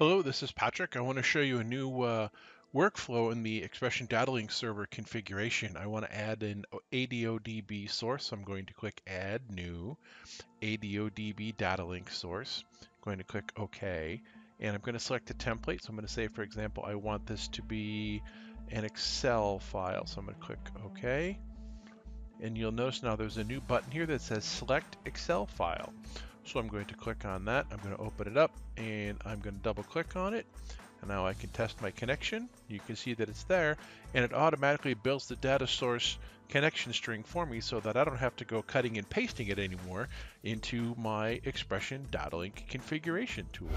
Hello, this is Patrick. I want to show you a new uh, workflow in the XPression Data Link server configuration. I want to add an ADODB source. I'm going to click Add New ADODB DataLinq source. I'm going to click OK, and I'm going to select a template. So I'm going to say, for example, I want this to be an Excel file. So I'm going to click OK. And you'll notice now there's a new button here that says Select Excel File. So I'm going to click on that. I'm going to open it up and I'm going to double click on it. And now I can test my connection. You can see that it's there and it automatically builds the data source connection string for me so that I don't have to go cutting and pasting it anymore into my XPression DataLinq configuration tool.